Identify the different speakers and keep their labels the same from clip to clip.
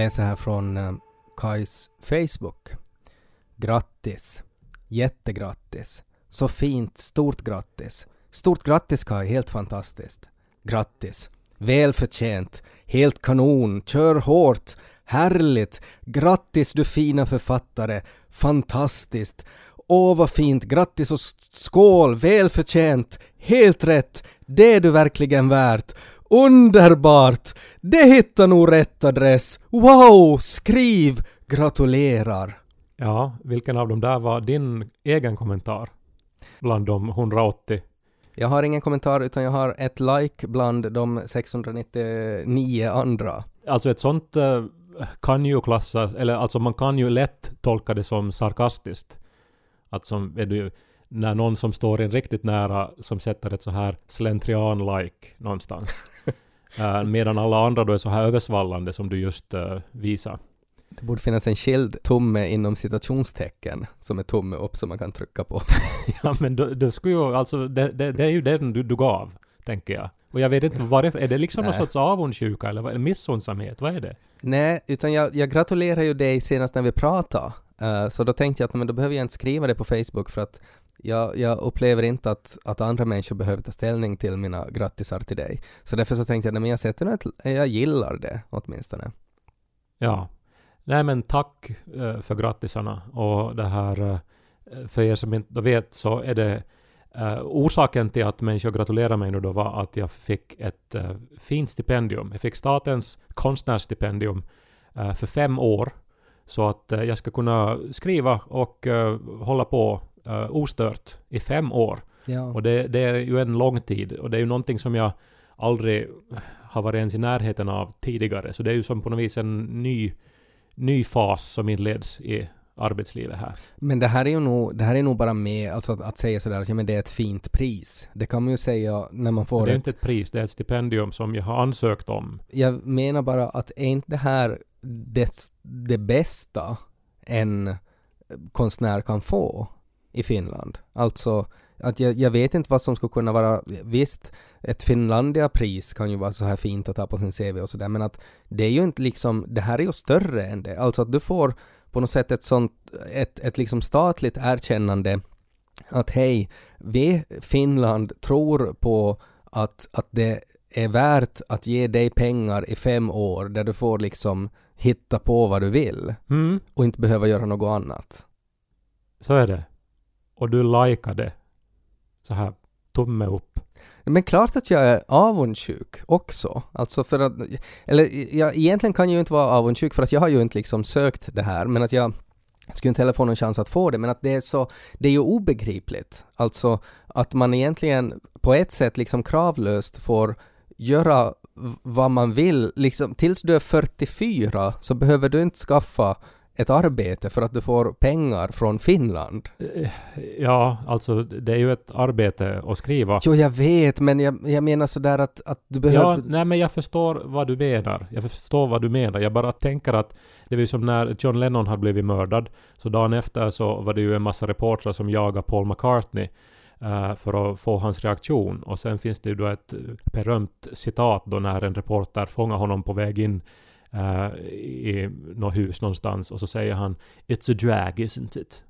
Speaker 1: Läser här från eh, Kais Kajs Facebook. Grattis! Jättegrattis! Så fint, stort grattis! Stort grattis Kaj, helt fantastiskt! Grattis! Välförtjänt! Helt kanon! Kör hårt! Härligt! Grattis du fina författare! Fantastiskt! Åh vad fint! Grattis och skål! Välförtjänt! Helt rätt! Det är du verkligen värt! Underbart! Det hittar nog rätt adress! Wow! Skriv! Gratulerar!
Speaker 2: Ja, vilken av dem där var din egen kommentar? Bland de 180?
Speaker 1: Jag har ingen kommentar utan jag har ett like bland de 699 andra.
Speaker 2: Alltså ett sånt uh, kan ju klassas, eller alltså man kan ju lätt tolka det som sarkastiskt. Att som, är du, när någon som står en riktigt nära som sätter ett så här slentrian-like någonstans. Uh, medan alla andra då är så här översvallande som du just uh, visar.
Speaker 1: Det borde finnas en skild tumme inom citationstecken som är tumme upp som man kan trycka på.
Speaker 2: ja men då skulle ju alltså, det, det, det är ju den du, du gav, tänker jag. Och jag vet inte det är. det liksom någon sorts avundsjuka eller vad, missundsamhet? Vad är det?
Speaker 1: Nej, utan jag, jag gratulerar ju dig senast när vi pratade. Uh, så då tänkte jag att men då behöver jag inte skriva det på Facebook för att jag, jag, upplever inte att, att andra människor behöver ta ställning till mina grattisar till dig. Så därför så tänkte jag, att jag sätter jag gillar det åtminstone.
Speaker 2: Ja. Nej men tack uh, för grattisarna och det här uh, för er som inte vet så är det Uh, orsaken till att människor gratulerar mig nu då var att jag fick ett uh, fint stipendium. Jag fick statens konstnärsstipendium uh, för fem år. Så att jag ska kunna skriva och hålla på ostört i fem år. Ja. Och det, det, är ju en lång tid och det är ju någonting som jag aldrig har varit ens i närheten av tidigare. Så det är ju som på något vis en ny, ny fas som inleds i arbetslivet här.
Speaker 1: Men det här är ju nog, det här är nog bara med, alltså att, att säga sådär att ja, men det är ett fint pris. Det kan man ju säga när man får
Speaker 2: Det är
Speaker 1: ett,
Speaker 2: inte ett pris, det är ett stipendium som jag har ansökt om.
Speaker 1: Jag menar bara att är inte det här det, det bästa en konstnär kan få i Finland? Alltså att jag, jag vet inte vad som skulle kunna vara, visst, ett Finlandia-pris kan ju vara så här fint att ha på sin CV och sådär, men att det är ju inte liksom, det här är ju större än det. Alltså att du får på något sätt ett sånt, ett, ett liksom statligt erkännande att hej, vi Finland tror på att, att det är värt att ge dig pengar i fem år där du får liksom hitta på vad du vill mm. och inte behöva göra något annat.
Speaker 2: Så är det. Och du likade så här tumme upp.
Speaker 1: Men klart att jag är avundsjuk också. Alltså för att, eller jag egentligen kan jag ju inte vara avundsjuk för att jag har ju inte liksom sökt det här, men att jag skulle inte heller få någon chans att få det, men att det är så, det är ju obegripligt. Alltså att man egentligen på ett sätt liksom kravlöst får göra vad man vill, liksom tills du är 44 så behöver du inte skaffa ett arbete för att du får pengar från Finland. Eh,
Speaker 2: ja, alltså det är ju ett arbete att skriva.
Speaker 1: Jo, jag vet, men jag, jag menar sådär att, att du behöver...
Speaker 2: Ja, nej men jag förstår vad du menar. Jag förstår vad du menar. Jag bara tänker att det var ju som när John Lennon hade blivit mördad. Så dagen efter så var det ju en massa reportrar som jagade Paul McCartney uh, för att få hans reaktion. Och sen finns det ju då ett berömt citat då när en reporter fångar honom på väg in uh, i något hus någonstans och så säger han ”It's a drag, isn't it?”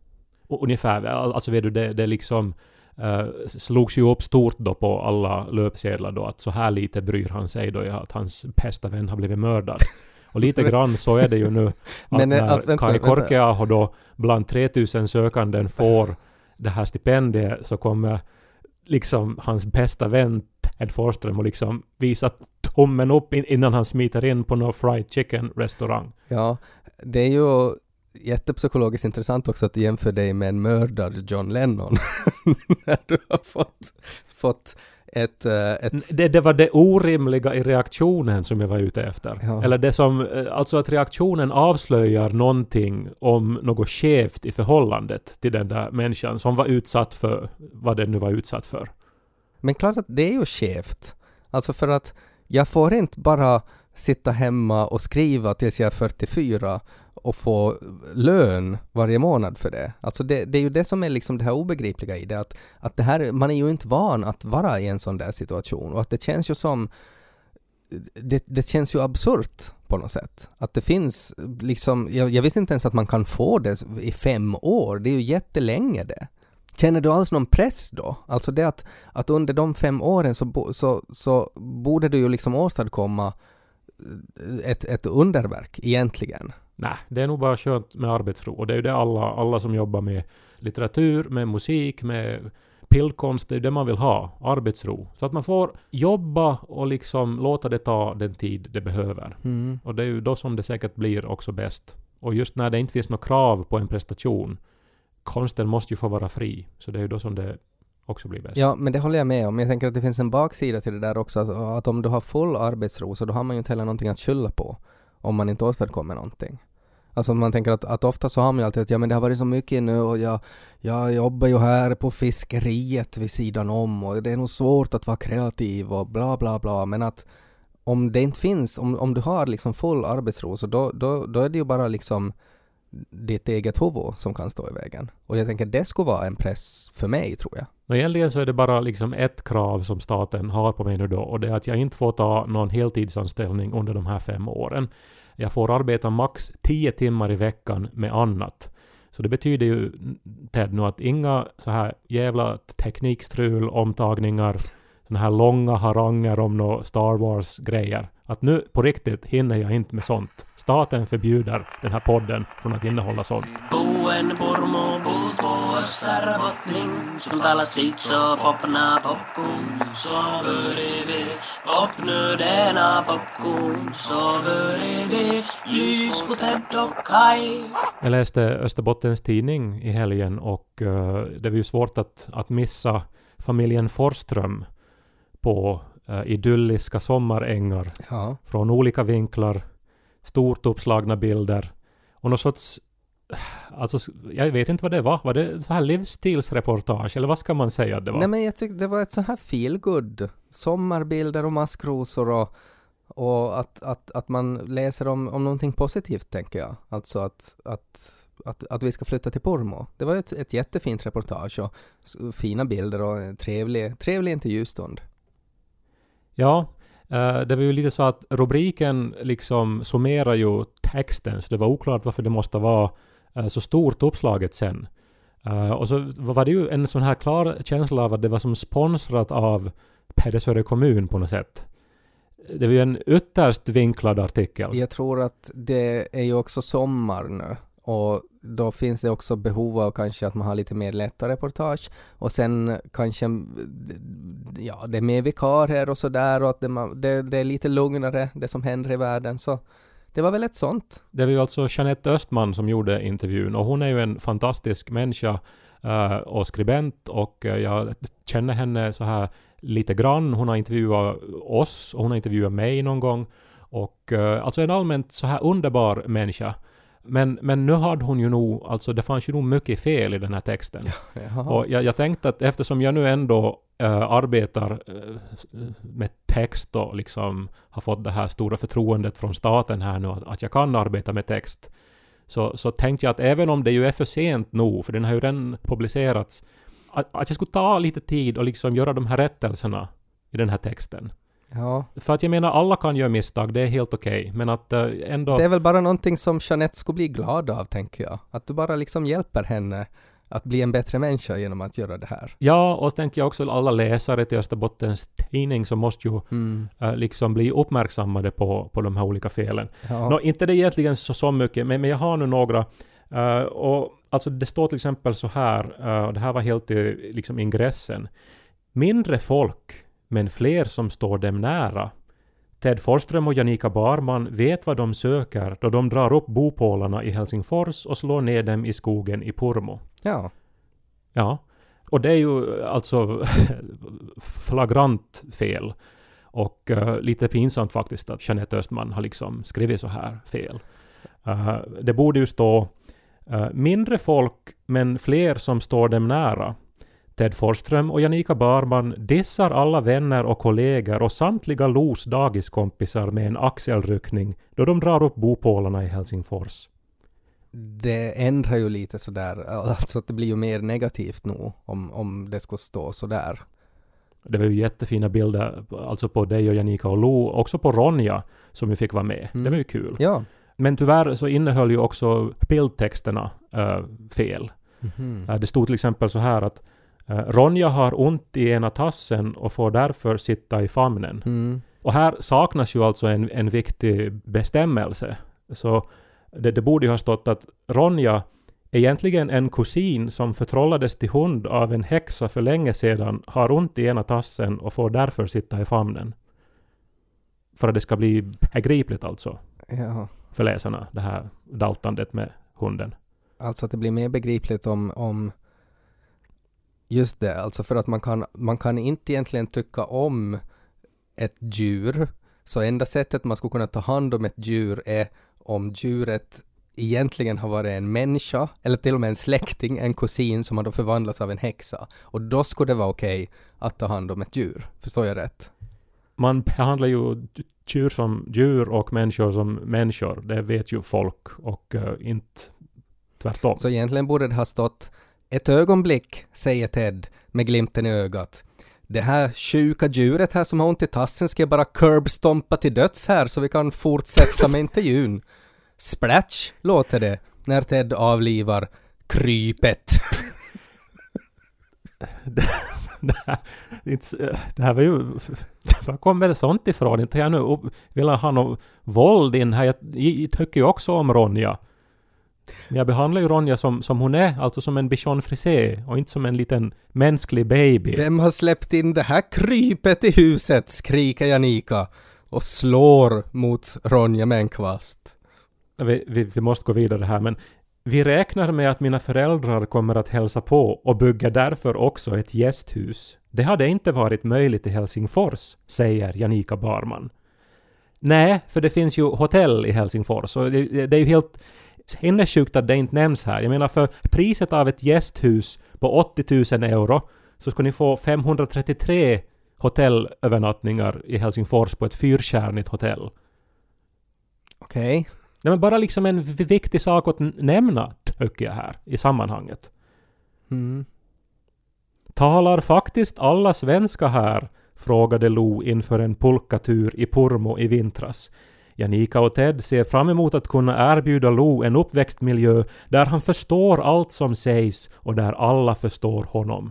Speaker 2: och Ungefär, alltså vet du, det, det liksom uh, slogs ju upp stort då på alla löpsedlar då att så här lite bryr han sig då att hans bästa vän har blivit mördad. Och lite grann så är det ju nu att Men, när alltså, vänta, Kai Korkeaho då bland 3000 sökanden får det här stipendiet så kommer liksom hans bästa vän Ed Forsström och liksom visa tummen upp innan han smiter in på någon fried chicken restaurang.
Speaker 1: Ja, det är ju jättepsykologiskt intressant också att jämföra dig med en mördad John Lennon. När du har fått, fått ett, eh, ett...
Speaker 2: Det, det, var det orimliga i reaktionen som jag var ute efter. Ja. Eller det som, eh, alltså att reaktionen avslöjar någonting om något skevt i förhållandet till den där människan som var utsatt för vad den nu var utsatt för.
Speaker 1: Men klart att det är ju skevt. Alltså för att jag får inte bara sitta hemma och skriva tills jag är 44 och få lön varje månad för det. Alltså det, det är ju det som är liksom det här obegripliga i det, att, att det här, man är ju inte van att vara i en sån där situation och att det känns ju som det, det känns ju absurt på något sätt. Att det finns liksom, jag, jag visste inte ens att man kan få det i fem år, det är ju jättelänge det. Känner du alls någon press då? Alltså det att, att under de fem åren så, bo, så, så borde du ju liksom åstadkomma ett, ett underverk egentligen.
Speaker 2: Nej, det är nog bara skönt med arbetsro. Och det är ju det alla, alla som jobbar med litteratur, med musik, med pillkonst, det är det man vill ha. Arbetsro. Så att man får jobba och liksom låta det ta den tid det behöver.
Speaker 1: Mm.
Speaker 2: Och det är ju då som det säkert blir också bäst. Och just när det inte finns något krav på en prestation, konsten måste ju få vara fri. Så det är ju då som det också blir bäst.
Speaker 1: Ja, men det håller jag med om. Jag tänker att det finns en baksida till det där också, att, att om du har full arbetsro så då har man ju inte heller någonting att skylla på om man inte åstadkommer någonting. Alltså man tänker att, att ofta så har man ju alltid att ja men det har varit så mycket nu och jag, jag jobbar ju här på fiskeriet vid sidan om och det är nog svårt att vara kreativ och bla bla bla men att om det inte finns, om, om du har liksom full arbetsro så då, då, då är det ju bara liksom ditt eget huvud som kan stå i vägen. Och jag tänker det skulle vara en press för mig tror jag.
Speaker 2: Och egentligen så är det bara liksom ett krav som staten har på mig nu då och det är att jag inte får ta någon heltidsanställning under de här fem åren. Jag får arbeta max tio timmar i veckan med annat. Så det betyder ju Ted nu att inga så här jävla teknikstrul, omtagningar, såna här långa haranger om några Star Wars-grejer. Att nu på riktigt hinner jag inte med sånt. Staten förbjuder den här podden från att innehålla sånt. Jag läste Österbottens Tidning i helgen och uh, det var ju svårt att, att missa familjen Forström på uh, idylliska sommarängar
Speaker 1: Ja.
Speaker 2: från olika vinklar, stort uppslagna bilder och någon sorts Alltså, jag vet inte vad det var. Var det så här livsstilsreportage eller vad ska man säga att det var?
Speaker 1: Nej men jag tyckte det var ett så här feelgood. Sommarbilder och maskrosor och, och att, att, att man läser om, om någonting positivt tänker jag. Alltså att, att, att, att vi ska flytta till Pormo. Det var ett, ett jättefint reportage och fina bilder och en trevlig, trevlig intervjustund.
Speaker 2: Ja, eh, det var ju lite så att rubriken liksom summerar ju texten, så det var oklart varför det måste vara eh, så stort uppslaget sen. Eh, och så var det ju en sån här klar känsla av att det var som sponsrat av Pedersöre kommun på något sätt. Det var ju en ytterst vinklad artikel.
Speaker 1: Jag tror att det är ju också sommar nu och då finns det också behov av kanske att man har lite mer lätta reportage och sen kanske ja, det är mer vikarier och sådär och att det, det, det är lite lugnare det som händer i världen så det var väl ett sånt.
Speaker 2: Det var ju alltså Jeanette Östman som gjorde intervjun och hon är ju en fantastisk människa eh, och skribent och eh, jag känner henne så här lite grann. Hon har intervjuat oss och hon har intervjuat mig någon gång. Och eh, alltså en allmänt så här underbar människa. Men, men nu hade hon ju nog, alltså det fanns ju nog mycket fel i den här texten.
Speaker 1: Jaha.
Speaker 2: Och jag, jag tänkte att eftersom jag nu ändå äh, arbetar äh, med text och liksom har fått det här stora förtroendet från staten här nu att, att jag kan arbeta med text. Så, så tänkte jag att även om det ju är för sent nu, för den har ju redan publicerats, att, att jag skulle ta lite tid och liksom göra de här rättelserna i den här texten.
Speaker 1: Ja,
Speaker 2: För att jag menar, alla kan göra misstag, det är helt okej, men att äh, ändå...
Speaker 1: det är väl bara någonting som Jeanette skulle bli glad av tänker jag. Att du bara liksom hjälper henne att bli en bättre människa genom att göra det här.
Speaker 2: Ja, och så tänker jag också alla läsare till Österbottens tidning som måste ju
Speaker 1: Mm.
Speaker 2: eh, liksom bli uppmärksammade på, på de här olika felen.
Speaker 1: Ja.
Speaker 2: Nå, inte det egentligen så, så mycket, men, men jag har nu några. eh, och alltså det står till exempel så här, eh, och det här var helt i liksom ingressen. Mindre folk, men fler som står dem nära. Ted Forsström och Janika Barman vet vad de söker då de drar upp bopålarna i Helsingfors och slår ner dem i skogen i Purmo.
Speaker 1: ja.
Speaker 2: Ja. Och det är ju alltså flagrant fel. Och eh, lite pinsamt faktiskt att Jeanette Östman har liksom skrivit så här fel. Eh, det borde ju stå eh, mindre folk men fler som står dem nära. Ted Forsström och Janika Barman dissar alla vänner och kollegor och samtliga Los dagiskompisar med en axelryckning då de drar upp bopålarna i Helsingfors.
Speaker 1: Det ändrar ju lite sådär, alltså att det blir ju mer negativt nu om, om det skulle stå sådär.
Speaker 2: Det var ju jättefina bilder, alltså på dig och Janika och Lo, också på Ronja, som ju fick vara med.
Speaker 1: Mm.
Speaker 2: Det var ju kul.
Speaker 1: Ja.
Speaker 2: Men tyvärr så innehöll ju också bildtexterna eh, fel.
Speaker 1: Mhm.
Speaker 2: Eh, det stod till exempel så här att Ronja har ont i ena tassen och får därför sitta i famnen.
Speaker 1: Mm.
Speaker 2: Och här saknas ju alltså en, en viktig bestämmelse. Så det, det borde ju ha stått att Ronja egentligen en kusin som förtrollades till hund av en häxa för länge sedan har ont i ena tassen och får därför sitta i famnen. För att det ska bli begripligt alltså
Speaker 1: Ja.
Speaker 2: för läsarna, det här daltandet med hunden.
Speaker 1: Alltså att det blir mer begripligt om, om just det, alltså för att man kan, man kan inte egentligen tycka om ett djur, så enda sättet man skulle kunna ta hand om ett djur är om djuret egentligen har varit en människa, eller till och med en släkting, en kusin som har då förvandlats av en häxa. Och då skulle det vara okej att ta hand om ett djur. Förstår jag rätt?
Speaker 2: Man behandlar ju djur som djur och människor som människor. Det vet ju folk och eh, inte tvärtom.
Speaker 1: Så egentligen borde det ha stått ett ögonblick, säger Ted med glimten i ögat. Det här sjuka djuret här som har ont i tassen ska jag bara curbstompa till döds här så vi kan fortsätta med intervjun. Splatch låter det när Ted avlivar krypet.
Speaker 2: det, här, det här var ju... Var kommer det sånt ifrån? Inte jag nu vill ha något våld in här. Jag, jag tycker ju också om Ronja. Men jag behandlar ju Ronja som, som hon är, alltså som en bichon frisé och inte som en liten mänsklig baby.
Speaker 1: Vem har släppt in det här krypet i huset? skriker Janika och slår mot Ronja med en kvast.
Speaker 2: Vi, vi, vi måste gå vidare här men vi räknar med att mina föräldrar kommer att hälsa på och bygga därför också ett gästhus. Det hade inte varit möjligt i Helsingfors, säger Janika Barman. Nej, för det finns ju hotell i Helsingfors och det, det är ju helt sinnessjukt att det inte nämns här. Jag menar för priset av ett gästhus på 80 000 euro så ska ni få 533 hotellövernattningar i Helsingfors på ett fyrstjärnigt hotell.
Speaker 1: Okej.
Speaker 2: Det är bara liksom en viktig sak att nämna, tycker jag här, i sammanhanget.
Speaker 1: Mm.
Speaker 2: Talar faktiskt alla svenska här? frågade Lo inför en pulkatur i Purmo i vintras. Janika och Ted ser fram emot att kunna erbjuda Lo en uppväxtmiljö där han förstår allt som sägs och där alla förstår honom.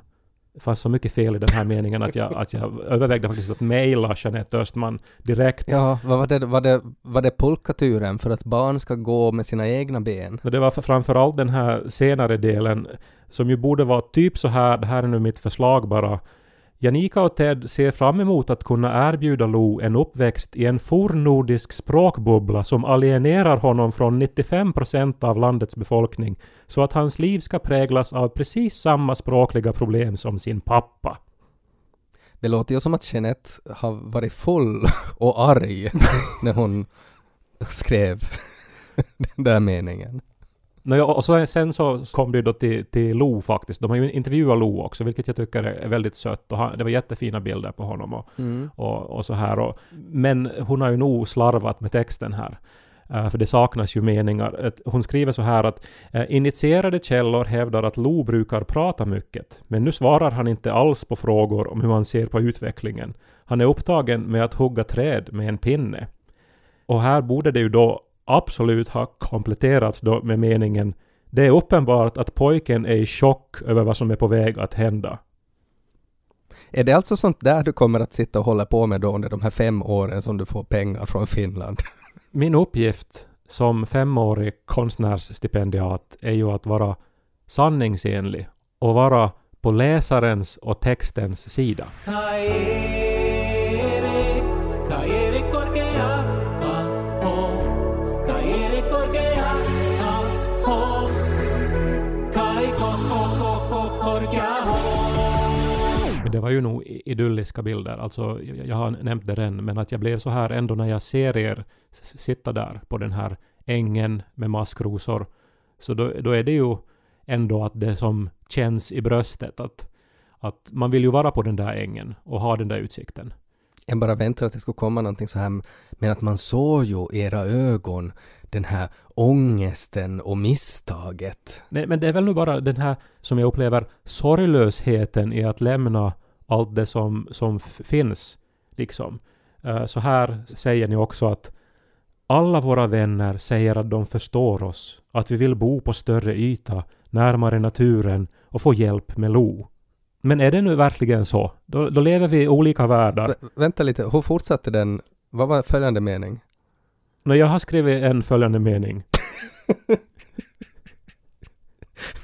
Speaker 2: Det fanns så mycket fel i den här meningen att jag, att jag övervägde faktiskt att mejla Jeanette Östman direkt.
Speaker 1: Ja, vad var det, var det, var det pulkaturen för att barn ska gå med sina egna ben?
Speaker 2: Det var för- framförallt den här senare delen som ju borde vara typ så här, det här är nu mitt förslag bara. Janika och Ted ser fram emot att kunna erbjuda Lo en uppväxt i en fornnordisk språkbubbla som alienerar honom från 95% av landets befolkning så att hans liv ska präglas av precis samma språkliga problem som sin pappa.
Speaker 1: Det låter ju som att Jeanette har varit full och arg när hon skrev den där meningen.
Speaker 2: Nå, och så, sen så kom det ju då till, till Lo faktiskt. De har ju intervjuat Lo också, vilket jag tycker är väldigt sött. Och han, det var jättefina bilder på honom och,
Speaker 1: Mm.
Speaker 2: och, och så här. Och, men hon har ju nog slarvat med texten här. Eh, för det saknas ju meningar. Hon skriver så här att eh, initierade källor hävdar att Lo brukar prata mycket. Men nu svarar han inte alls på frågor om hur han ser på utvecklingen. Han är upptagen med att hugga träd med en pinne. Och här borde det ju då absolut ha kompletterats då med meningen Det är uppenbart att pojken är i chock över vad som är på väg att hända.
Speaker 1: Är det alltså sånt där du kommer att sitta och hålla på med då under de här fem åren som du får pengar från Finland?
Speaker 2: Min uppgift som femårig konstnärsstipendiat är ju att vara sanningsenlig och vara på läsarens och textens sida.
Speaker 3: Kai
Speaker 2: Men det var ju nog idylliska bilder. Alltså, jag har nämnt det redan, men att jag blev så här ändå när jag ser er sitta där på den här ängen med maskrosor. Så då, då är det ju ändå att det som känns i bröstet. Att, att man vill ju vara på den där ängen och ha den där utsikten.
Speaker 1: Jag bara väntar att det ska komma någonting så här men att man såg ju i era ögon den här ångesten och misstaget.
Speaker 2: Nej, men det är väl nu bara den här som jag upplever sorglösheten i att lämna allt det som, som finns. Liksom. Eh, så här säger ni också att alla våra vänner säger att de förstår oss, att vi vill bo på större yta, närmare naturen och få hjälp med Lo. Men är det nu verkligen så? Då, då lever vi i olika världar.
Speaker 1: Vä- vänta lite, hur fortsatte den? Vad var följande mening?
Speaker 2: När jag har skrivit en följande mening.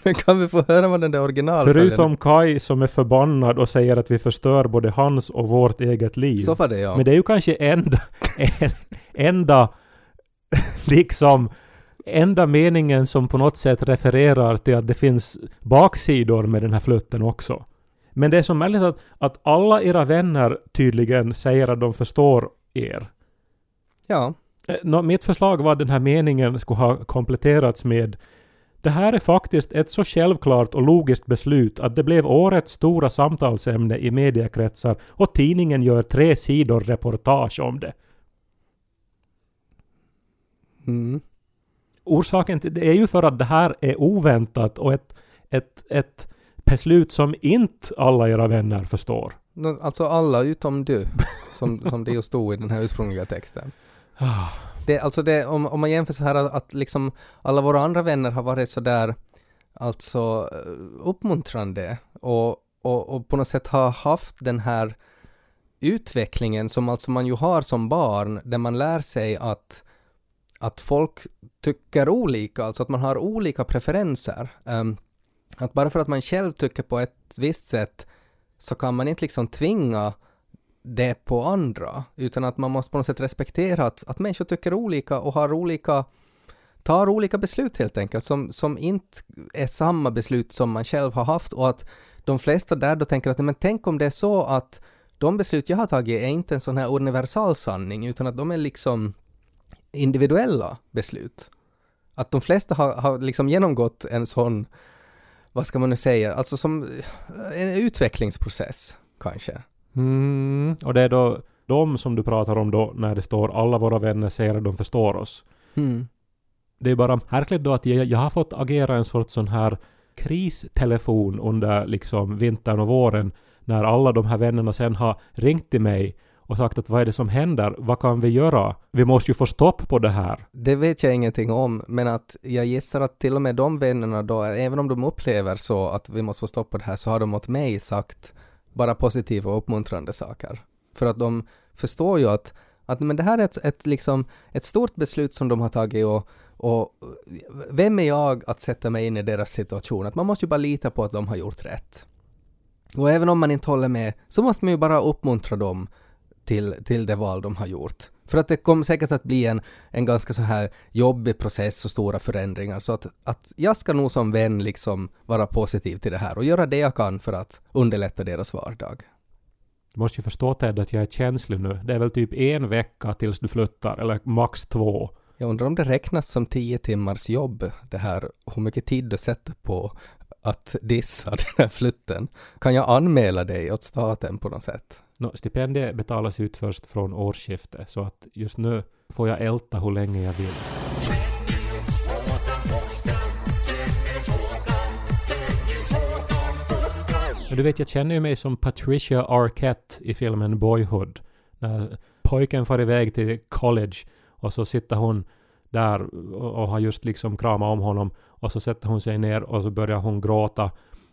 Speaker 1: Men kan vi få höra vad den där original
Speaker 2: Förutom Kai som är förbannad och säger att vi förstör både hans och vårt eget liv.
Speaker 1: Så var det ja.
Speaker 2: Men det är ju kanske enda, en, enda liksom enda meningen som på något sätt refererar till att det finns baksidor med den här flutten också. Men det är så märkligt att, att alla era vänner tydligen säger att de förstår er.
Speaker 1: Ja.
Speaker 2: Eh, nå, Mitt förslag var att den här meningen skulle ha kompletterats med det här är faktiskt ett så självklart och logiskt beslut att det blev årets stora samtalsämne i mediekretsar och tidningen gör tre sidor reportage om det.
Speaker 1: Mm.
Speaker 2: Orsaken till det är ju för att det här är oväntat och ett, ett, ett beslut som inte alla era vänner förstår.
Speaker 1: Alltså alla utom du, som, som det ju stod i den här ursprungliga texten. Det, alltså det, om, om man jämför så här att, att liksom alla våra andra vänner har varit så där alltså eh, uppmuntrande och, och, och på något sätt har haft den här utvecklingen som alltså man ju har som barn där man lär sig att att folk tycker olika, alltså att man har olika preferenser. Ehm, att bara för att man själv tycker på ett visst sätt så kan man inte liksom tvinga det på andra, utan att man måste på något sätt respektera att, att människor tycker olika och har olika tar olika beslut helt enkelt som, som inte är samma beslut som man själv har haft och att de flesta där då tänker att men tänk om det är så att de beslut jag har tagit är inte en sån här universal sanning utan att de är liksom individuella beslut. Att de flesta har, har liksom genomgått en sån, vad ska man nu säga, alltså som en utvecklingsprocess kanske.
Speaker 2: Mm, och det är då de som du pratar om då när det står alla våra vänner säger att de förstår oss.
Speaker 1: Mm.
Speaker 2: Det är bara märkligt då att jag, jag har fått agera en sorts sån här kristelefon under liksom vintern och våren när alla de här vännerna sen har ringt till mig och sagt att vad är det som händer? Vad kan vi göra? Vi måste ju få stopp på det här.
Speaker 1: Det vet jag ingenting om, men att jag gissar att till och med de vännerna då, även om de upplever så att vi måste få stopp på det här, så har de åt mig sagt bara positiva och uppmuntrande saker. För att de förstår ju att, att men det här är ett, ett, liksom, ett stort beslut som de har tagit och, och vem är jag att sätta mig in i deras situation? Att man måste ju bara lita på att de har gjort rätt. Och även om man inte håller med så måste man ju bara uppmuntra dem till, till det val de har gjort. För att det kommer säkert att bli en, en ganska så här jobbig process och stora förändringar så att, att jag ska nog som vän liksom vara positiv till det här och göra det jag kan för att underlätta deras vardag.
Speaker 2: Du måste ju förstå Ted att jag är känslig nu. Det är väl typ en vecka tills du flyttar, eller max två.
Speaker 1: Jag undrar om det räknas som tio timmars jobb det här, hur mycket tid du sätter på att dissa den här flytten. Kan jag anmäla dig åt staten på något sätt?
Speaker 2: Nå, stipendiet betalas ut först från årsskiftet så att just nu får jag älta hur länge jag vill. Men du vet, jag känner ju mig som Patricia Arquette i filmen Boyhood. När pojken far iväg till college och så sitter hon där och har just liksom kramat om honom och så sätter hon sig ner och så börjar hon gråta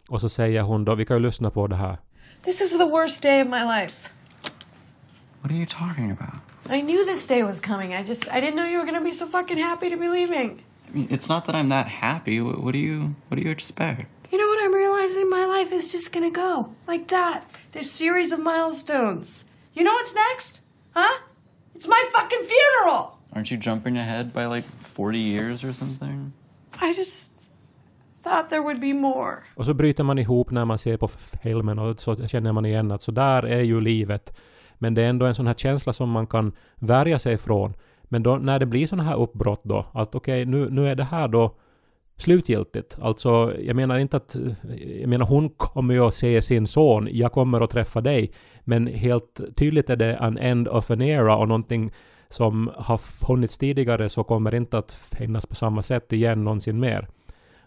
Speaker 2: och så säger hon då, vi kan ju lyssna på det här.
Speaker 4: This is the worst day of my life.
Speaker 5: What are you talking about?
Speaker 4: I knew this day was coming. I just I didn't know you were gonna be so fucking happy to be leaving.
Speaker 5: I mean, it's not that I'm that happy. What, what do you What do you expect?
Speaker 4: You know what I'm realizing? My life is just gonna go like that. This series of milestones. You know what's next? Huh? It's my fucking funeral.
Speaker 5: Aren't you jumping ahead by like 40 years or something?
Speaker 4: I just thought there would be more.
Speaker 2: Och så bryter man ihop när man ser på filmen och så känner man igen att så där är ju livet. Men det är ändå en sån här känsla som man kan värja sig ifrån. Men då, när det blir såna här uppbrott då, att okej, nu, nu är det här då slutgiltigt. Alltså, jag menar inte att... Jag menar hon kommer ju att se sin son, jag kommer att träffa dig. Men helt tydligt är det an end of an era och någonting som har funnits tidigare så kommer inte att finnas på samma sätt igen någonsin mer.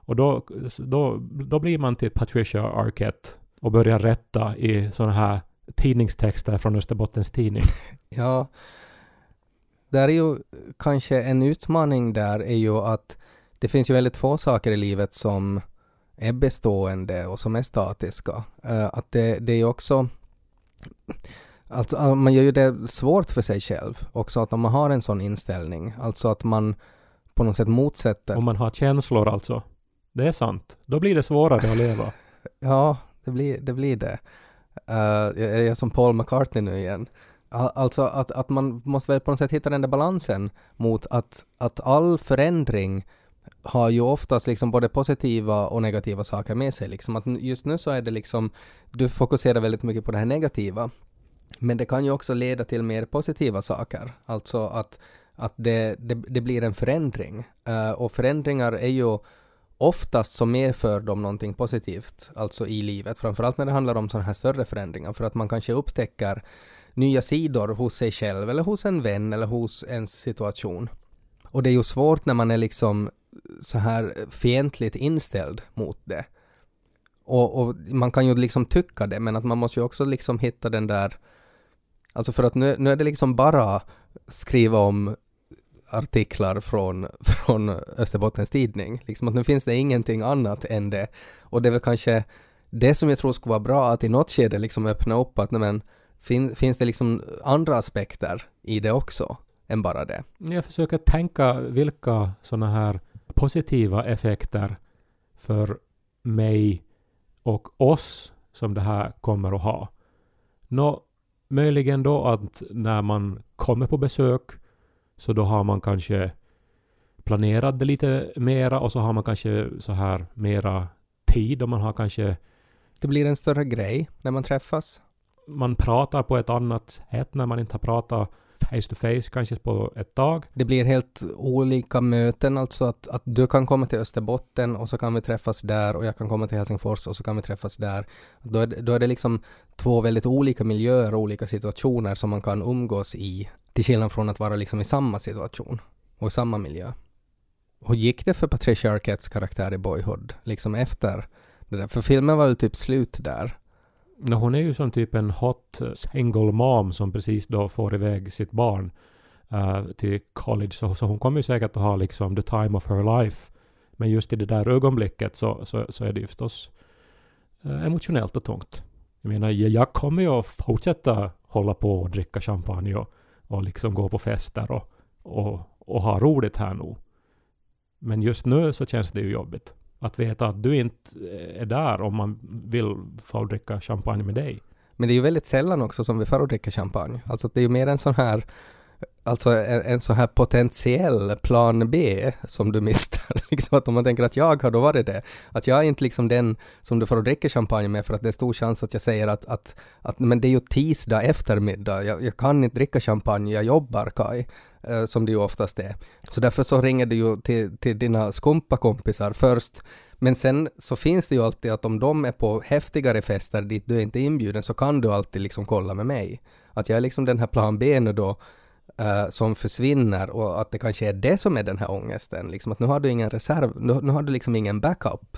Speaker 2: Och då, då, då blir man till Patricia Arquette. och börja rätta i sådana här tidningstexter från Österbottens Tidning.
Speaker 1: Ja, där är ju kanske en utmaning där är ju att det finns ju väldigt få saker i livet som är bestående och som är statiska. Eh, att det, det är ju också att man gör ju det svårt för sig själv också att om man har en sån inställning, alltså att man på något sätt motsätter.
Speaker 2: Om man har känslor alltså. Det är sant. Då blir det svårare att leva.
Speaker 1: Ja, det blir det. Blir det. Uh, jag är som Paul McCartney nu igen. Alltså att, att man måste väl på något sätt hitta den där balansen mot att, att all förändring har ju oftast liksom både positiva och negativa saker med sig. Liksom att just nu så är det liksom, du fokuserar väldigt mycket på det här negativa. Men det kan ju också leda till mer positiva saker. Alltså att, att det, det, det blir en förändring. Uh, och förändringar är ju oftast så medför de någonting positivt, alltså i livet. Framförallt när det handlar om sådana här större förändringar. För att man kanske upptäcker nya sidor hos sig själv eller hos en vän eller hos ens situation. Och det är ju svårt när man är liksom så här fientligt inställd mot det. Och, och man kan ju liksom tycka det, men att man måste ju också liksom hitta den där... Alltså för att nu, nu är det liksom bara skriva om artiklar från, från Österbottens Tidning. Liksom att nu finns det ingenting annat än det. Och det är väl kanske det som jag tror skulle vara bra att i något skede liksom öppna upp att men, fin, finns det liksom andra aspekter i det också än bara det.
Speaker 2: Jag försöker tänka vilka sådana här positiva effekter för mig och oss som det här kommer att ha. Nå, möjligen då att när man kommer på besök så då har man kanske planerat det lite mera och så har man kanske så här mera tid och man har kanske
Speaker 1: Det blir en större grej när man träffas.
Speaker 2: man pratar på ett annat sätt när man inte har pratat face to face kanske på ett tag.
Speaker 1: Det blir helt olika möten, alltså att, att du kan komma till Österbotten och så kan vi träffas där och jag kan komma till Helsingfors och så kan vi träffas där. Då är, då är det liksom två väldigt olika miljöer och olika situationer som man kan umgås i, till skillnad från att vara liksom i samma situation och i samma miljö. Hur gick det för Patricia Arquettes karaktär i Boyhood, liksom efter det där? För filmen var väl typ slut där.
Speaker 2: No, hon är ju som typ en hot single mom som precis då får iväg sitt barn uh, till college. Så, så hon kommer ju säkert att ha liksom the time of her life. Men just i det där ögonblicket så, så, så är det ju förstås eh, emotionellt och tungt. Jag menar, jag, jag kommer ju att fortsätta hålla på och dricka champagne och, och liksom gå på fester och, och, och ha roligt här nu. Men just nu så känns det ju jobbigt. Att veta att du inte är där om man vill få dricka champagne med dig.
Speaker 1: Men det är ju väldigt sällan också som vi får dricka champagne. Alltså det är ju mer en sån här Alltså en, en sån här potentiell plan B som du mister. liksom att om man tänker att jag har då varit det. Att jag är inte liksom den som du får och dricker champagne med för att det är stor chans att jag säger att, att, att men det är ju tisdag eftermiddag, jag, jag kan inte dricka champagne, jag jobbar Kaj, eh, Som det ju oftast är. Så därför så ringer du ju till, till dina skumpakompisar först. Men sen så finns det ju alltid att om de är på häftigare fester dit du inte är inbjuden så kan du alltid liksom kolla med mig. Att jag är liksom den här plan B nu då uh, som försvinner och att det kanske är det som är den här ångesten. Liksom att nu har du ingen reserv, nu, nu har du liksom ingen backup.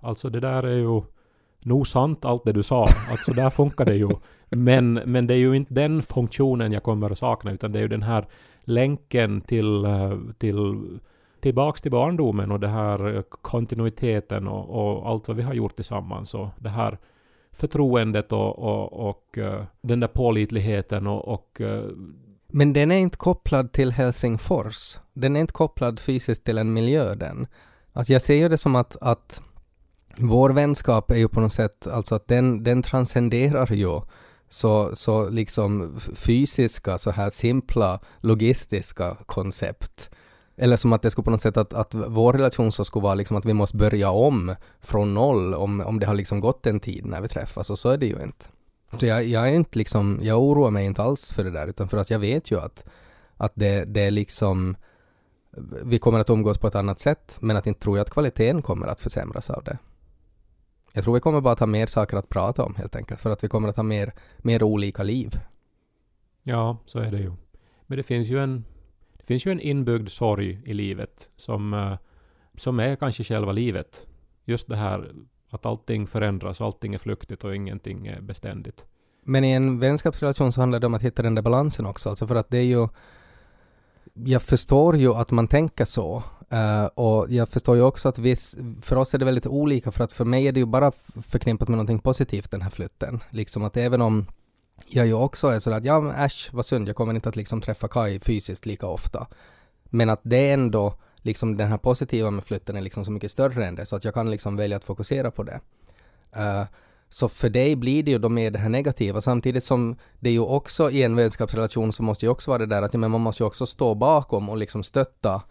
Speaker 2: Alltså det där är ju nog sant allt det du sa. Att så där funkar det ju. Men, men det är ju inte den funktionen jag kommer att sakna utan det är ju den här länken till, eh, till tillbaks till barndomen och det här eh, kontinuiteten och, och allt vad vi har gjort tillsammans och det här förtroendet och, och, och den där pålitligheten och, och
Speaker 1: men den är inte kopplad till Helsingfors. Den är inte kopplad fysiskt till en miljö den. Alltså jag ser ju det som att, att vår vänskap är ju på något sätt, alltså att den, den transcenderar ju så, så liksom fysiska, så här simpla, logistiska koncept. Eller som att det skulle på något sätt att, att vår relation så skulle vara liksom att vi måste börja om från noll om, om det har liksom gått en tid när vi träffas och så är det ju inte. Så jag, jag är inte liksom, jag oroar mig inte alls för det där utan för att jag vet ju att, att det, det är liksom vi kommer att umgås på ett annat sätt men att inte tror jag att kvaliteten kommer att försämras av det. Jag tror vi kommer bara att ha mer saker att prata om helt enkelt för att vi kommer att ha mer, mer olika liv.
Speaker 2: Ja, så är det ju. Men det finns ju en, det finns ju en inbyggd sorg i livet som, eh, som är kanske själva livet. Just det här att allting förändras och allting är flyktigt och ingenting är beständigt.
Speaker 1: Men i en vänskapsrelation så handlar det om att hitta den där balansen också, alltså för att det är ju jag förstår ju att man tänker så. Uh, och jag förstår ju också att viss, för oss är det väldigt olika för att för mig är det ju bara förknippat med någonting positivt den här flytten. Liksom att även om jag ju också är sådär att ja men äsch vad synd, jag kommer inte att liksom träffa Kai fysiskt lika ofta. Men att det är ändå liksom den här positiva med flytten är liksom så mycket större än det så att jag kan liksom välja att fokusera på det. Uh, så för dig blir det ju då mer det här negativa samtidigt som det ju också i en vänskapsrelation så måste ju också vara det där att ja, men man måste ju också stå bakom och liksom stötta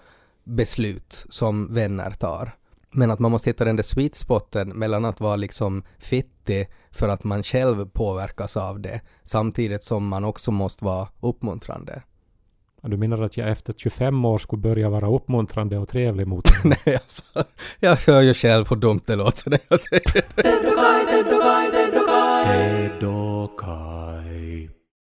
Speaker 1: beslut som vänner tar. Men att man måste hitta den där sweet spoten mellan att vara liksom fittig för att man själv påverkas av det samtidigt som man också måste vara uppmuntrande.
Speaker 2: Du menar att jag efter 25 år skulle börja vara uppmuntrande och trevlig mot dig?
Speaker 1: Nej, jag, jag hör ju själv hur dumt det låter när jag säger det.